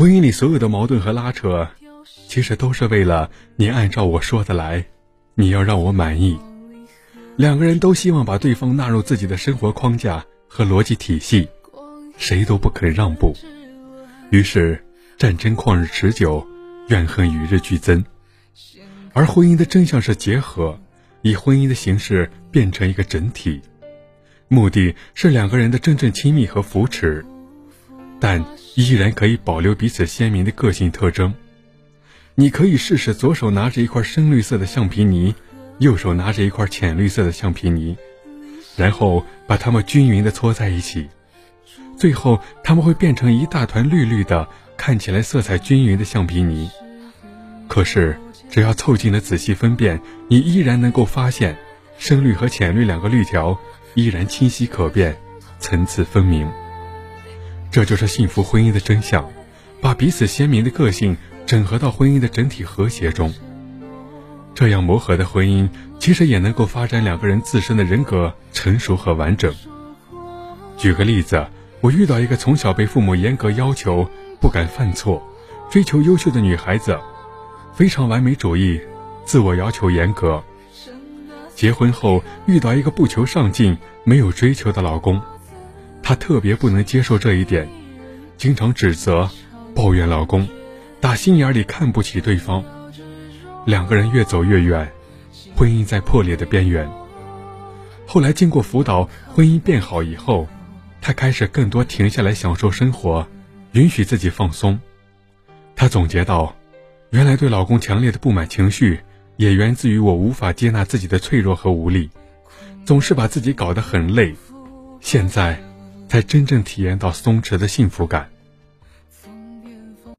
婚姻里所有的矛盾和拉扯，其实都是为了你按照我说的来，你要让我满意。两个人都希望把对方纳入自己的生活框架和逻辑体系，谁都不肯让步。于是战争旷日持久，怨恨与日俱增。而婚姻的真相是结合，以婚姻的形式变成一个整体，目的是两个人的真正亲密和扶持。但依然可以保留彼此鲜明的个性特征。你可以试试左手拿着一块深绿色的橡皮泥，右手拿着一块浅绿色的橡皮泥，然后把它们均匀地搓在一起，最后它们会变成一大团绿绿的、看起来色彩均匀的橡皮泥。可是，只要凑近了仔细分辨，你依然能够发现，深绿和浅绿两个绿条依然清晰可辨，层次分明。这就是幸福婚姻的真相，把彼此鲜明的个性整合到婚姻的整体和谐中。这样磨合的婚姻，其实也能够发展两个人自身的人格成熟和完整。举个例子，我遇到一个从小被父母严格要求、不敢犯错、追求优秀的女孩子，非常完美主义，自我要求严格。结婚后遇到一个不求上进、没有追求的老公。她特别不能接受这一点，经常指责、抱怨老公，打心眼里看不起对方。两个人越走越远，婚姻在破裂的边缘。后来经过辅导，婚姻变好以后，她开始更多停下来享受生活，允许自己放松。她总结到：原来对老公强烈的不满情绪，也源自于我无法接纳自己的脆弱和无力，总是把自己搞得很累。现在。才真正体验到松弛的幸福感。